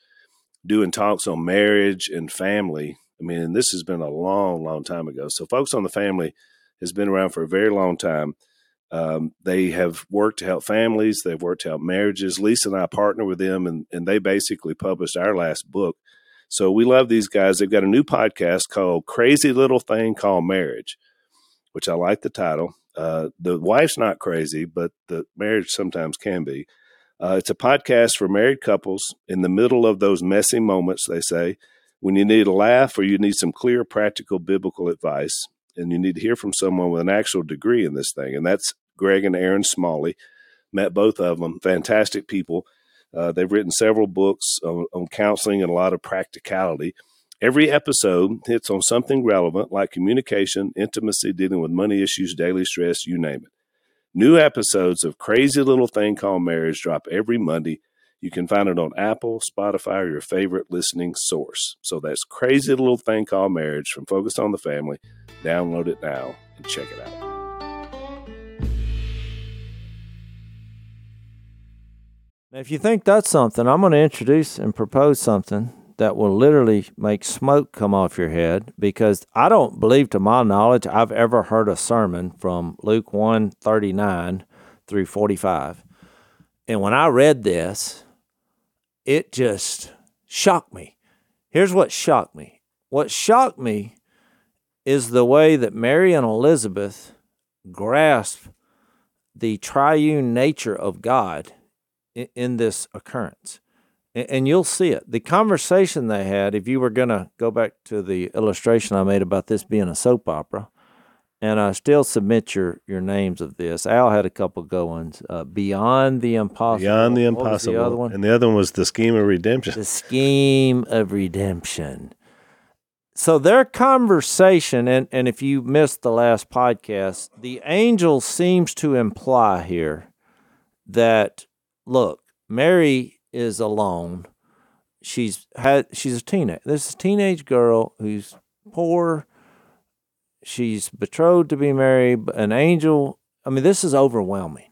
Speaker 3: doing talks on marriage and family. I mean, this has been a long, long time ago. So, Focus on the Family has been around for a very long time. Um, they have worked to help families. They've worked to help marriages. Lisa and I partner with them, and, and they basically published our last book. So we love these guys. They've got a new podcast called Crazy Little Thing Called Marriage, which I like the title. Uh, the wife's not crazy, but the marriage sometimes can be. Uh, it's a podcast for married couples in the middle of those messy moments, they say, when you need a laugh or you need some clear, practical biblical advice, and you need to hear from someone with an actual degree in this thing. And that's Greg and Erin Smalley. Met both of them, fantastic people. Uh, they've written several books on, on counseling and a lot of practicality. Every episode hits on something relevant like communication, intimacy, dealing with money issues, daily stress, you name it. New episodes of Crazy Little Thing Called Marriage drop every Monday. You can find it on Apple, Spotify, or your favorite listening source. So that's Crazy Little Thing Called Marriage from Focus on the Family. Download it now and check it out.
Speaker 4: If you think that's something, I'm going to introduce and propose something that will literally make smoke come off your head because I don't believe, to my knowledge, I've ever heard a sermon from Luke 1 39 through 45. And when I read this, it just shocked me. Here's what shocked me what shocked me is the way that Mary and Elizabeth grasp the triune nature of God in, this occurrence. And, and you'll see it. The conversation they had, if you were going to go back to the illustration I made about this being a soap opera, and I still submit your, your names of this. Al had a couple good ones. Uh, Beyond the Impossible.
Speaker 3: Beyond the Impossible.
Speaker 4: the other one?
Speaker 3: And the other one was The Scheme of Redemption.
Speaker 4: the scheme of redemption. So their conversation, and, and if you missed the last podcast, the angel seems to imply here that look, Mary is alone. She's had she's a teenage this is a teenage girl who's poor. She's betrothed to be married. An angel. I mean, this is overwhelming.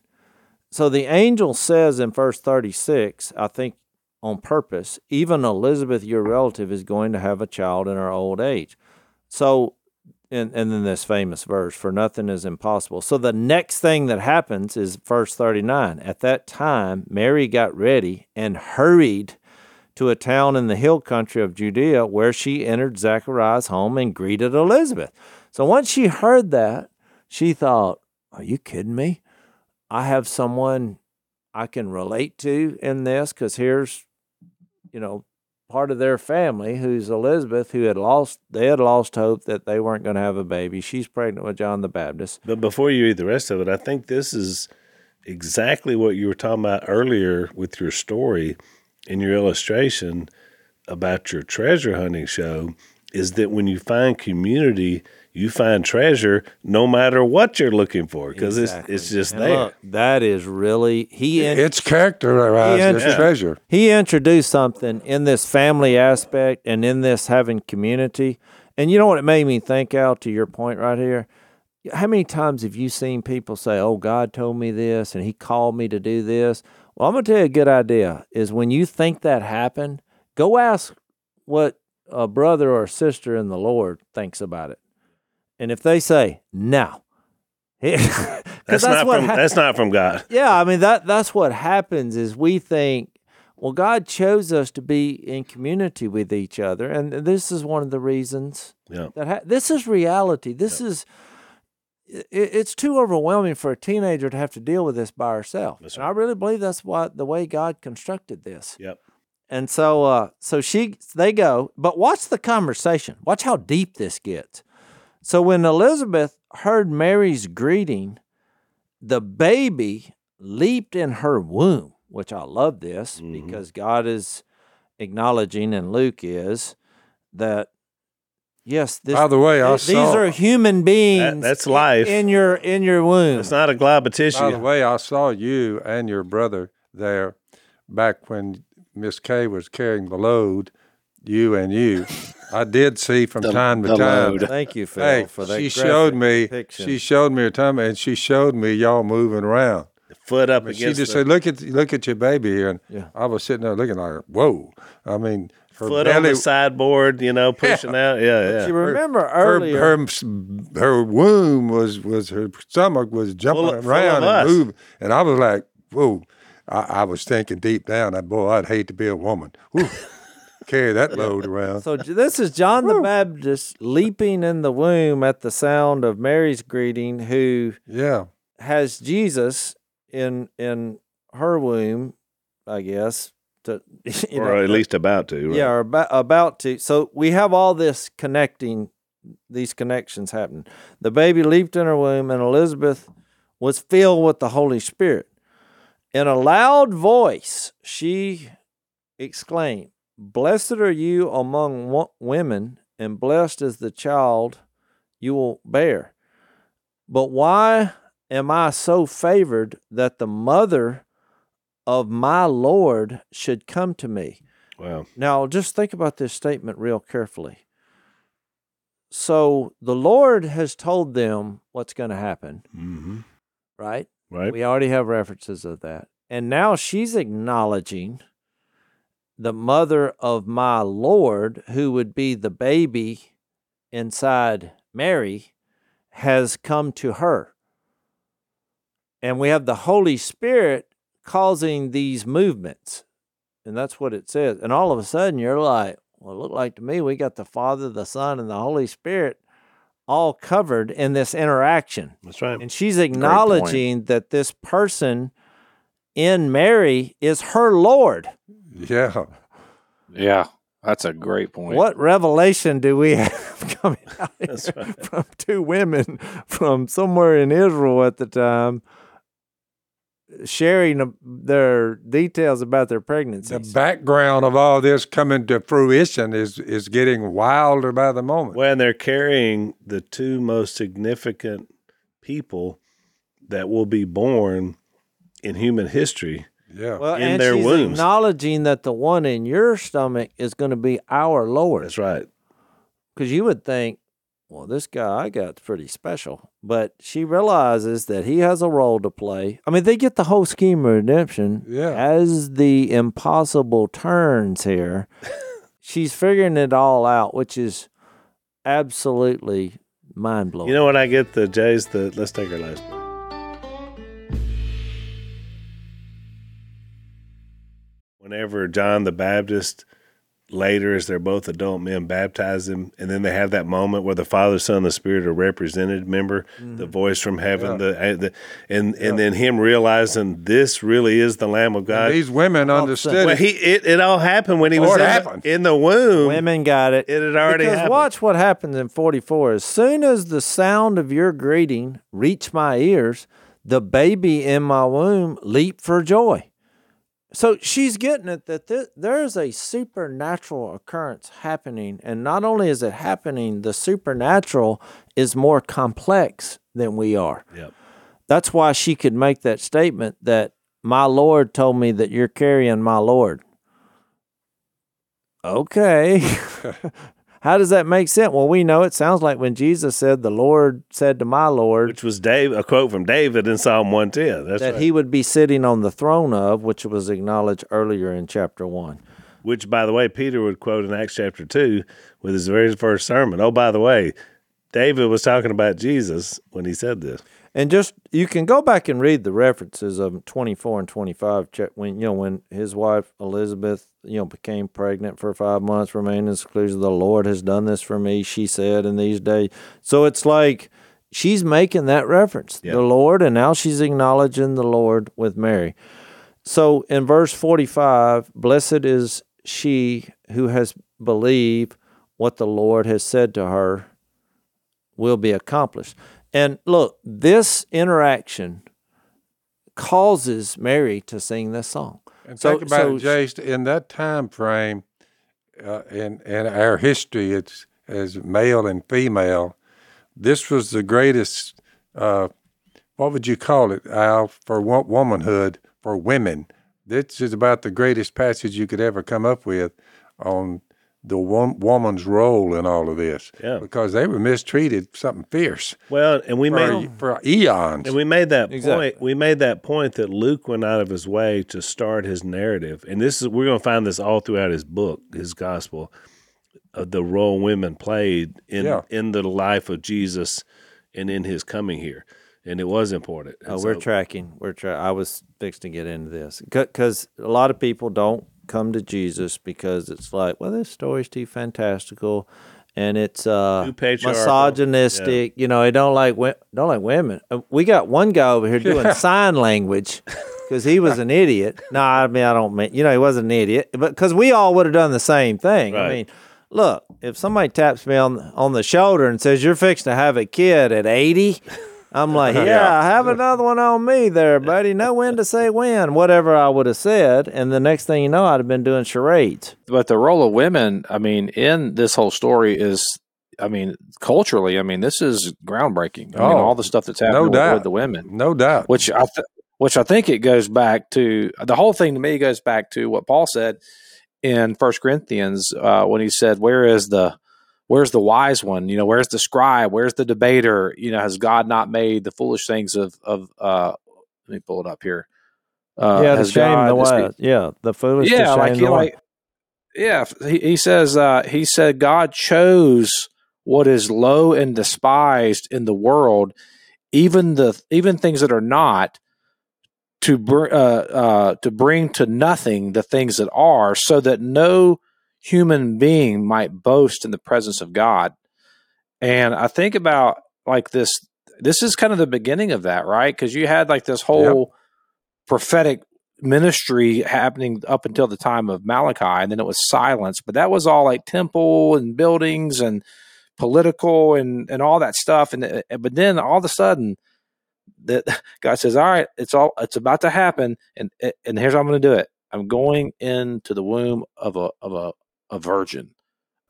Speaker 4: So the angel says in verse 36, I think on purpose, even Elizabeth, your relative, is going to have a child in her old age. So, and, and then this famous verse, for nothing is impossible. So the next thing that happens is verse 39. At that time, Mary got ready and hurried to a town in the hill country of Judea where she entered Zachariah's home and greeted Elizabeth. So once she heard that, she thought, Are you kidding me? I have someone I can relate to in this because here's, you know, part of their family who's Elizabeth, who had lost, they had lost hope that they weren't going to have a baby. She's pregnant with John the Baptist.
Speaker 3: But before you read the rest of it, I think this is exactly what you were talking about earlier with your story in your illustration about your treasure hunting show is that when you find community, you find treasure no matter what you're looking for because
Speaker 4: Exactly.
Speaker 3: it's, it's just
Speaker 4: And
Speaker 3: there.
Speaker 4: look, that is really he. in-
Speaker 5: It's characterized
Speaker 4: He
Speaker 5: as
Speaker 4: int-
Speaker 5: treasure.
Speaker 4: he introduced something in this family aspect and in this having community. And you know what it made me think, Al, to your point right here? How many times have you seen people say, Oh, God told me this and he called me to do this? Well, I'm going to tell you a good idea is when you think that happened, go ask what a brother or a sister in the Lord thinks about it. And if they say, No, *laughs* because
Speaker 3: That's, not from
Speaker 4: hap-
Speaker 3: that's not from God. *laughs*
Speaker 4: yeah, I mean that that's what happens is we think, well, God chose us to be in community with each other, and this is one of the reasons
Speaker 3: Yeah.
Speaker 4: that ha- this is reality. This is i it's too overwhelming for a teenager to have to deal with this by herself.
Speaker 3: That's
Speaker 4: And I really believe that's what the way God constructed this.
Speaker 3: Yep.
Speaker 4: And so, uh, so she, they go, but watch the conversation. Watch how deep this gets. So when Elizabeth heard Mary's greeting, the baby leaped in her womb, which I love this
Speaker 3: Mhm.
Speaker 4: because God is acknowledging, and Luke is, that yes, this,
Speaker 5: By the way, I
Speaker 4: th- these
Speaker 5: saw.
Speaker 4: are human beings.
Speaker 3: that's life.
Speaker 4: in your in your womb.
Speaker 3: It's not a glob of tissue.
Speaker 5: By the way, I saw you and your brother there back when Miss Kay was carrying the load. You and you, *laughs* I did see from
Speaker 1: The-
Speaker 5: time to time.
Speaker 1: load.
Speaker 4: Thank you, Phil,
Speaker 5: Hey,
Speaker 4: for that.
Speaker 5: she showed me.
Speaker 4: depiction.
Speaker 5: She showed me her time, and she showed me y'all moving around.
Speaker 3: The Foot up
Speaker 5: But
Speaker 3: against
Speaker 5: she just
Speaker 3: the
Speaker 5: said, "Look at look at your baby here," and
Speaker 4: Yeah.
Speaker 5: I was sitting there looking like, "Whoa!" I mean, her
Speaker 3: foot on the sideboard, you know, pushing out. Yeah, yeah.
Speaker 4: You remember
Speaker 5: her,
Speaker 4: earlier?
Speaker 5: her her womb was was her stomach was jumping
Speaker 3: Full of- full
Speaker 5: around and moving, and I was like, "Whoa!" I, I was thinking deep down, that boy, I'd hate to be a woman. *laughs* Whew, carry that load around.
Speaker 4: So this is John the Baptist leaping in the womb at the sound of Mary's greeting, who
Speaker 5: Yeah,
Speaker 4: has Jesus in in her womb, I guess. To *laughs* you
Speaker 3: or
Speaker 4: know,
Speaker 3: at least about to. Right?
Speaker 4: yeah, or about, about to. So we have all this connecting, these connections happening. The baby leaped in her womb, and Elizabeth was filled with the Holy Spirit. In a loud voice, she exclaimed, Blessed are you among women, and blessed is the child you will bear. But why am I so favored that the mother of my Lord should come to me?
Speaker 3: Wow.
Speaker 4: Now, just think about this statement real carefully. So, the Lord has told them what's going to happen,
Speaker 3: Mm-hmm.
Speaker 4: right?
Speaker 3: Right.
Speaker 4: We already have references of that. And now she's acknowledging the mother of my Lord, who would be the baby inside Mary, has come to her. And we have the Holy Spirit causing these movements. And that's what it says. And all of a sudden, you're like, well, it looked like to me we got the Father, the Son, and the Holy Spirit all covered in this interaction.
Speaker 3: That's right.
Speaker 4: And she's acknowledging that this person in Mary is her Lord.
Speaker 5: Yeah.
Speaker 1: Yeah, that's a great point.
Speaker 4: What revelation do we *laughs* have coming out *laughs* here
Speaker 3: right.
Speaker 4: from two women from somewhere in Israel at the time sharing their details about their
Speaker 5: pregnancy?
Speaker 4: The
Speaker 5: background of all this coming to fruition is is getting wilder by the moment.
Speaker 3: Well, and they're carrying the two most significant people that will be born in human history.
Speaker 5: Yeah.
Speaker 4: well,
Speaker 3: in
Speaker 4: and
Speaker 3: their
Speaker 4: she's
Speaker 3: wombs.
Speaker 4: acknowledging that the one in your stomach is going to be our Lord.
Speaker 3: That's right.
Speaker 4: because you would think, well, this guy I got's pretty special. But she realizes that he has a role to play. I mean, they get the whole scheme of redemption
Speaker 5: Yeah.
Speaker 4: as the impossible turns here. *laughs* She's figuring it all out, which is absolutely mind blowing.
Speaker 3: You know what I get the Jay's the let's take our last break. Whenever John the Baptist later, as they're both adult men, baptize him, and then they have that moment where the Father, Son, and the Spirit are represented. Remember the voice from heaven, the, uh, the and and then him realizing this really is the Lamb of God.
Speaker 5: And these women understood
Speaker 3: well,
Speaker 5: it.
Speaker 3: he it, it all happened when he was in the, in the womb.
Speaker 4: Women got it.
Speaker 3: It had already
Speaker 4: because
Speaker 3: happened.
Speaker 4: watch what happens in 44. As soon as the sound of your greeting reached my ears, the baby in my womb leaped for joy. So she's getting it that th- there's a supernatural occurrence happening. And not only is it happening, the supernatural is more complex than we are.
Speaker 3: Yep.
Speaker 4: That's why she could make that statement that my Lord told me that you're carrying my Lord. Okay. *laughs* How does that make sense? Well, we know it sounds like when Jesus said, The Lord said to my Lord
Speaker 3: which was Dave, a quote from David in Psalm 110.
Speaker 4: That
Speaker 3: right.
Speaker 4: he would be sitting on the throne of, which was acknowledged earlier in chapter 1.
Speaker 3: which, by the way, Peter would quote in Acts chapter 2 with his very first sermon. Oh, by the way, David was talking about Jesus when he said this.
Speaker 4: And just you can go back and read the references of 24 and 25 cha- when you know when his wife Elizabeth you know became pregnant for 5 months remained in seclusion the Lord has done this for me she said in these days so it's like she's making that reference
Speaker 3: Yeah.
Speaker 4: the Lord and now she's acknowledging the Lord with Mary so in verse 45 blessed is she who has believed what the Lord has said to her will be accomplished. And look, this interaction causes Mary to sing this song.
Speaker 5: And
Speaker 4: So-
Speaker 5: think about
Speaker 4: so
Speaker 5: it, Jase. In that time frame, uh, in in our history, it's as male and female. This was the greatest. Uh, what would you call it, Al, for womanhood for women? This is about the greatest passage you could ever come up with on the wo- woman's role in all of this.
Speaker 3: Yeah.
Speaker 5: Because they were mistreated, something fierce
Speaker 3: Well, and we
Speaker 5: for,
Speaker 3: made
Speaker 5: for eons.
Speaker 3: and we made that
Speaker 4: Exactly.
Speaker 3: point. We made that point that Luke went out of his way to start his narrative, and this is we're going to find this all throughout his book, his gospel, of the role women played in
Speaker 5: Yeah.
Speaker 3: in the life of Jesus and in his coming here, and it was important. And
Speaker 4: Oh, we're tracking. We're tra- I was fixed to get into this because a lot of people don't come to Jesus because it's like, well, this story's too fantastical, and it's uh, misogynistic. You know, they don't like don't like women. Uh, We got one guy over here doing *laughs* sign language because he was an idiot. No, I mean I don't mean you know he wasn't an idiot, but because we all would have done the same thing. I mean. Look, if somebody taps me on on the shoulder and says you're fixing to have a kid at 80, I'm like, *laughs* yeah, I have another one on me there, buddy. Know when to say when, whatever I would have said. And the next thing you know, I'd have been doing charades.
Speaker 1: But the role of women, I mean, in this whole story is, I mean, culturally, I mean, this is groundbreaking. I mean,
Speaker 5: Oh,
Speaker 1: all the stuff that's happening with,
Speaker 5: doubt.
Speaker 1: with the women,
Speaker 5: no doubt.
Speaker 1: which I, th- which I think it goes back to the whole thing. To me, goes back to what Paul said in First Corinthians uh, when he said, "Where is the Where's the wise one? You know, where's the scribe? Where's the debater? You know, has God not made the foolish things of of uh let me pull it up here. Uh
Speaker 4: yeah, the shame the
Speaker 1: God-
Speaker 4: wise. Yeah, the foolish.
Speaker 1: yeah, like
Speaker 4: the
Speaker 1: he like yeah, he, he says uh he said God chose what is low and despised in the world, even the even things that are not to br- uh, uh, to bring to nothing the things that are, so that no human being might boast in the presence of God. And I think about like this. This is kind of the beginning of that, right? Because you had like this whole prophetic ministry happening up until the time of Malachi, and then it was silence. But that was all like temple and buildings and political and and all that stuff. And uh, but then all of a sudden, that *laughs* God says, "All right, it's all it's about to happen, and and here's how I'm going to do it. I'm going into the womb of a of a a virgin,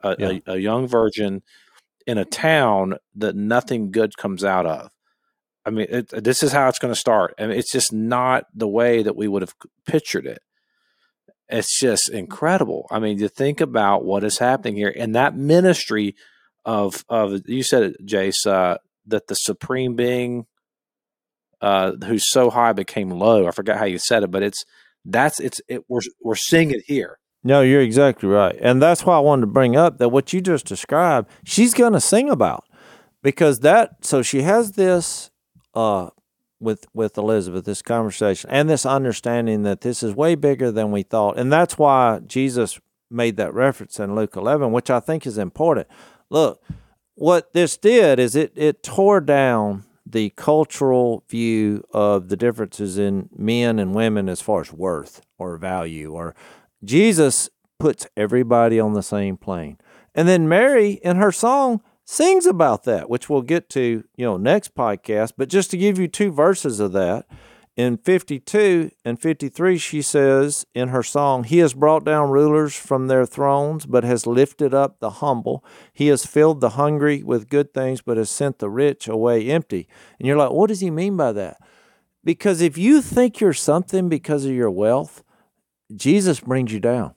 Speaker 1: a,
Speaker 4: Yeah.
Speaker 1: a, a young virgin." In a town that nothing good comes out of. I mean, it, this is how it's going to start. I mean, it's just not the way that we would have pictured it. It's just incredible. I mean, to think about what is happening here and that ministry of of you said it, Jase, uh, that the supreme being, uh, who's so high became low. I forgot how you said it, but it's that's it's it. We're we're seeing it here.
Speaker 4: No, you're exactly right. And that's why I wanted to bring up that what you just described, she's going to sing about because that so she has this uh with with Elizabeth this conversation and this understanding that this is way bigger than we thought. And that's why Jesus made that reference in Luke 11, which I think is important. Look, what this did is it it tore down the cultural view of the differences in men and women as far as worth or value or Jesus puts everybody on the same plane. And then Mary in her song sings about that, which we'll get to, you know, next podcast, but just to give you two verses of that, in 52 and 53, she says in her song, He has brought down rulers from their thrones, but has lifted up the humble. He has filled the hungry with good things, but has sent the rich away empty. And you're like, what does he mean by that? Because if you think you're something because of your wealth, Jesus brings you down.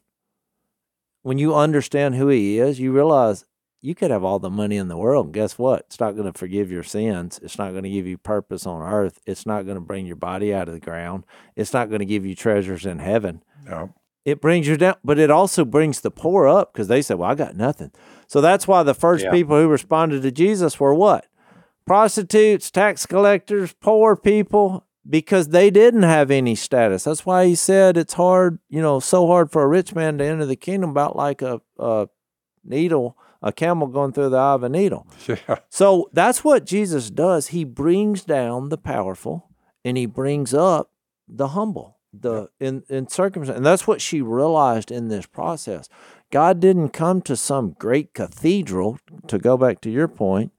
Speaker 4: When you understand who he is, you realize you could have all the money in the world. And guess what? It's not going to forgive your sins. It's not going to give you purpose on earth. It's not going to bring your body out of the ground. It's not going to give you treasures in heaven.
Speaker 5: No.
Speaker 4: It brings you down, but it also brings the poor up because they say, Well, I got nothing. So that's why the first
Speaker 1: Yeah.
Speaker 4: people who responded to Jesus were what? Prostitutes, tax collectors, poor people, because they didn't have any status. That's why he said it's hard, you know, so hard for a rich man to enter the kingdom, about like a, a needle, a camel going through the eye of a needle. *laughs*
Speaker 5: Yeah.
Speaker 4: So that's what Jesus does. He brings down the powerful and he brings up the humble, the in, in circumstance. And that's what she realized in this process. God didn't come to some great cathedral, to go back to your point.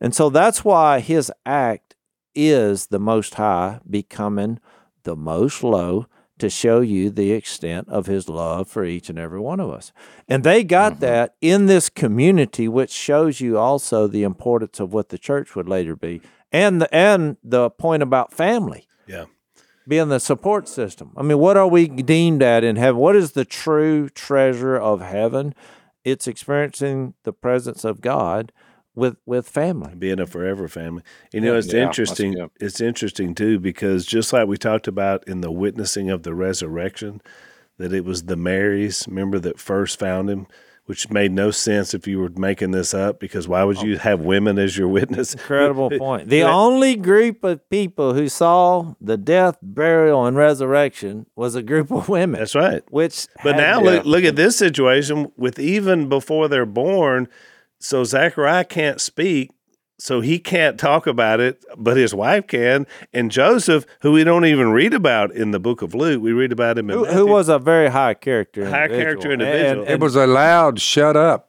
Speaker 4: And so that's why his act is the most high becoming the most low to show you the extent of his love for each and every one of us. And they got mm-hmm. that in this community, which shows you also the importance of what the church would later be. And the and the point about family
Speaker 3: Yeah.
Speaker 4: being the support system. I mean, what are we deemed at in heaven? What is the true treasure of heaven? It's experiencing the presence of God with with family.
Speaker 3: being a forever family. You know, it's
Speaker 1: Yeah,
Speaker 3: interesting. It's interesting too because just like we talked about in the witnessing of the resurrection, that it was the Marys, remember that first found him, which made no sense if you were making this up because why would oh. you have women as your *laughs* witness?
Speaker 4: Incredible *laughs* point. The
Speaker 3: Yeah.
Speaker 4: only group of people who saw the death, burial, and resurrection was a group of women.
Speaker 3: That's right.
Speaker 4: Which,
Speaker 3: But now look, look at this situation with even before they're born. So Zachariah can't speak, so he can't talk about it, but his wife can. And Joseph, who we don't even read about in the book of Luke, we read about him in
Speaker 4: who, who was a very high character,
Speaker 3: High
Speaker 4: individual.
Speaker 3: character
Speaker 4: And-
Speaker 3: individual.
Speaker 4: and-
Speaker 5: It was a loud shut up.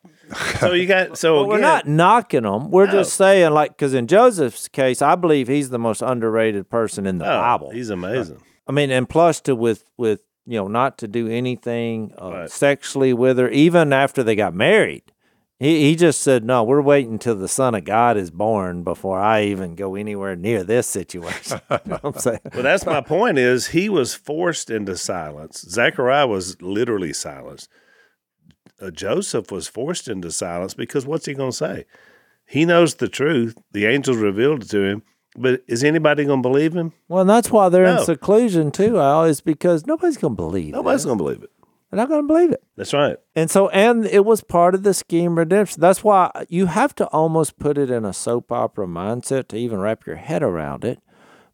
Speaker 3: So you got *laughs* so
Speaker 4: But we're not knocking them. We're
Speaker 3: No.
Speaker 4: just saying, like, because in Joseph's case, I believe he's the most underrated person in the
Speaker 3: oh,
Speaker 4: Bible.
Speaker 3: He's amazing.
Speaker 4: I mean, and plus to with with you know not to do anything uh,
Speaker 3: Right.
Speaker 4: sexually with her, even after they got married. He he just said, "No, we're waiting till the Son of God is born before I even go anywhere near this situation." *laughs* you know I'm *laughs* saying?
Speaker 3: Well, that's my point. Is he was forced into silence. Zechariah was literally silenced. Uh, Joseph was forced into silence because what's he going to say? He knows the truth. The angels revealed it to him. But is anybody going to believe him?
Speaker 4: Well, and that's why they're
Speaker 3: No.
Speaker 4: in seclusion too, Al, is because nobody's going to believe.
Speaker 3: Nobody's going to believe it.
Speaker 4: They're not going to believe it.
Speaker 3: That's right.
Speaker 4: And so, and it was part of the scheme redemption. That's why you have to almost put it in a soap opera mindset to even wrap your head around it.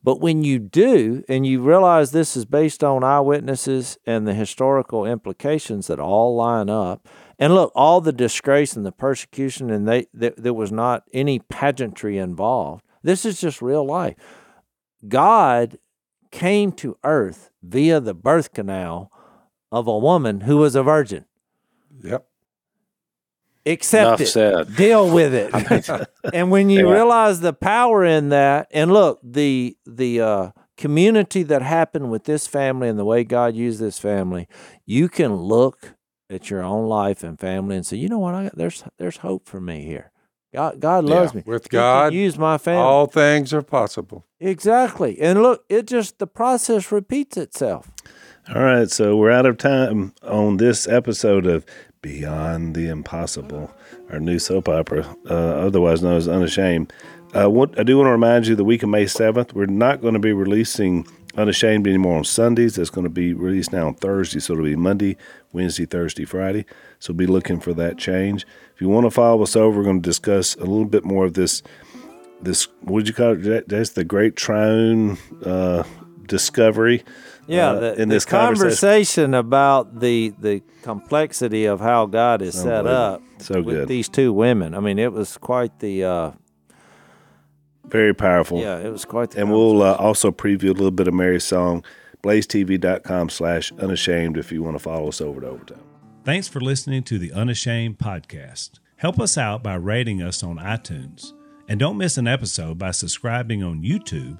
Speaker 4: But when you do, and you realize this is based on eyewitnesses and the historical implications that all line up, and look, all the disgrace and the persecution, and they there, there was not any pageantry involved. This is just real life. God came to earth via the birth canal of a woman who was a virgin.
Speaker 5: Yep.
Speaker 4: Accept
Speaker 1: Enough
Speaker 4: it.
Speaker 1: said.
Speaker 4: Deal with it. *laughs* and when you
Speaker 1: Yeah.
Speaker 4: realize the power in that, and look, the the uh, community that happened with this family and the way God used this family, you can look at your own life and family and say, you know what, I got, there's there's hope for me here. God God loves
Speaker 5: Yeah,
Speaker 4: me.
Speaker 5: with
Speaker 4: He
Speaker 5: God,
Speaker 4: use my family.
Speaker 5: All things are possible.
Speaker 4: exactly. And look, it just the process repeats itself.
Speaker 3: All right. So we're out of time on this episode of Beyond the Impossible, our new soap opera, uh, otherwise known as Unashamed. Uh, what I do want to remind you the week of May 7th, we're not going to be releasing Unashamed anymore on Sundays. It's going to be released now on Thursday. So it'll be Monday, Wednesday, Thursday, Friday. So be looking for that change. If you want to follow us over, we're going to discuss a little bit more of this. This, what did you call it? That's the Great Triune uh,
Speaker 6: discovery.
Speaker 4: Yeah,
Speaker 6: uh,
Speaker 4: the,
Speaker 6: in
Speaker 4: the
Speaker 6: this conversation.
Speaker 4: conversation about the the complexity of how God is set up
Speaker 6: So
Speaker 4: with
Speaker 6: good.
Speaker 4: these two women. I mean, it was quite the uh,
Speaker 6: Very powerful.
Speaker 4: yeah, it was quite the.
Speaker 6: And we'll uh, also preview a little bit of Mary's song, blazetv.com slash unashamed if you want to follow us over to Overtime.
Speaker 3: Thanks for listening to the Unashamed podcast. Help us out by rating us on iTunes. And don't miss an episode by subscribing on YouTube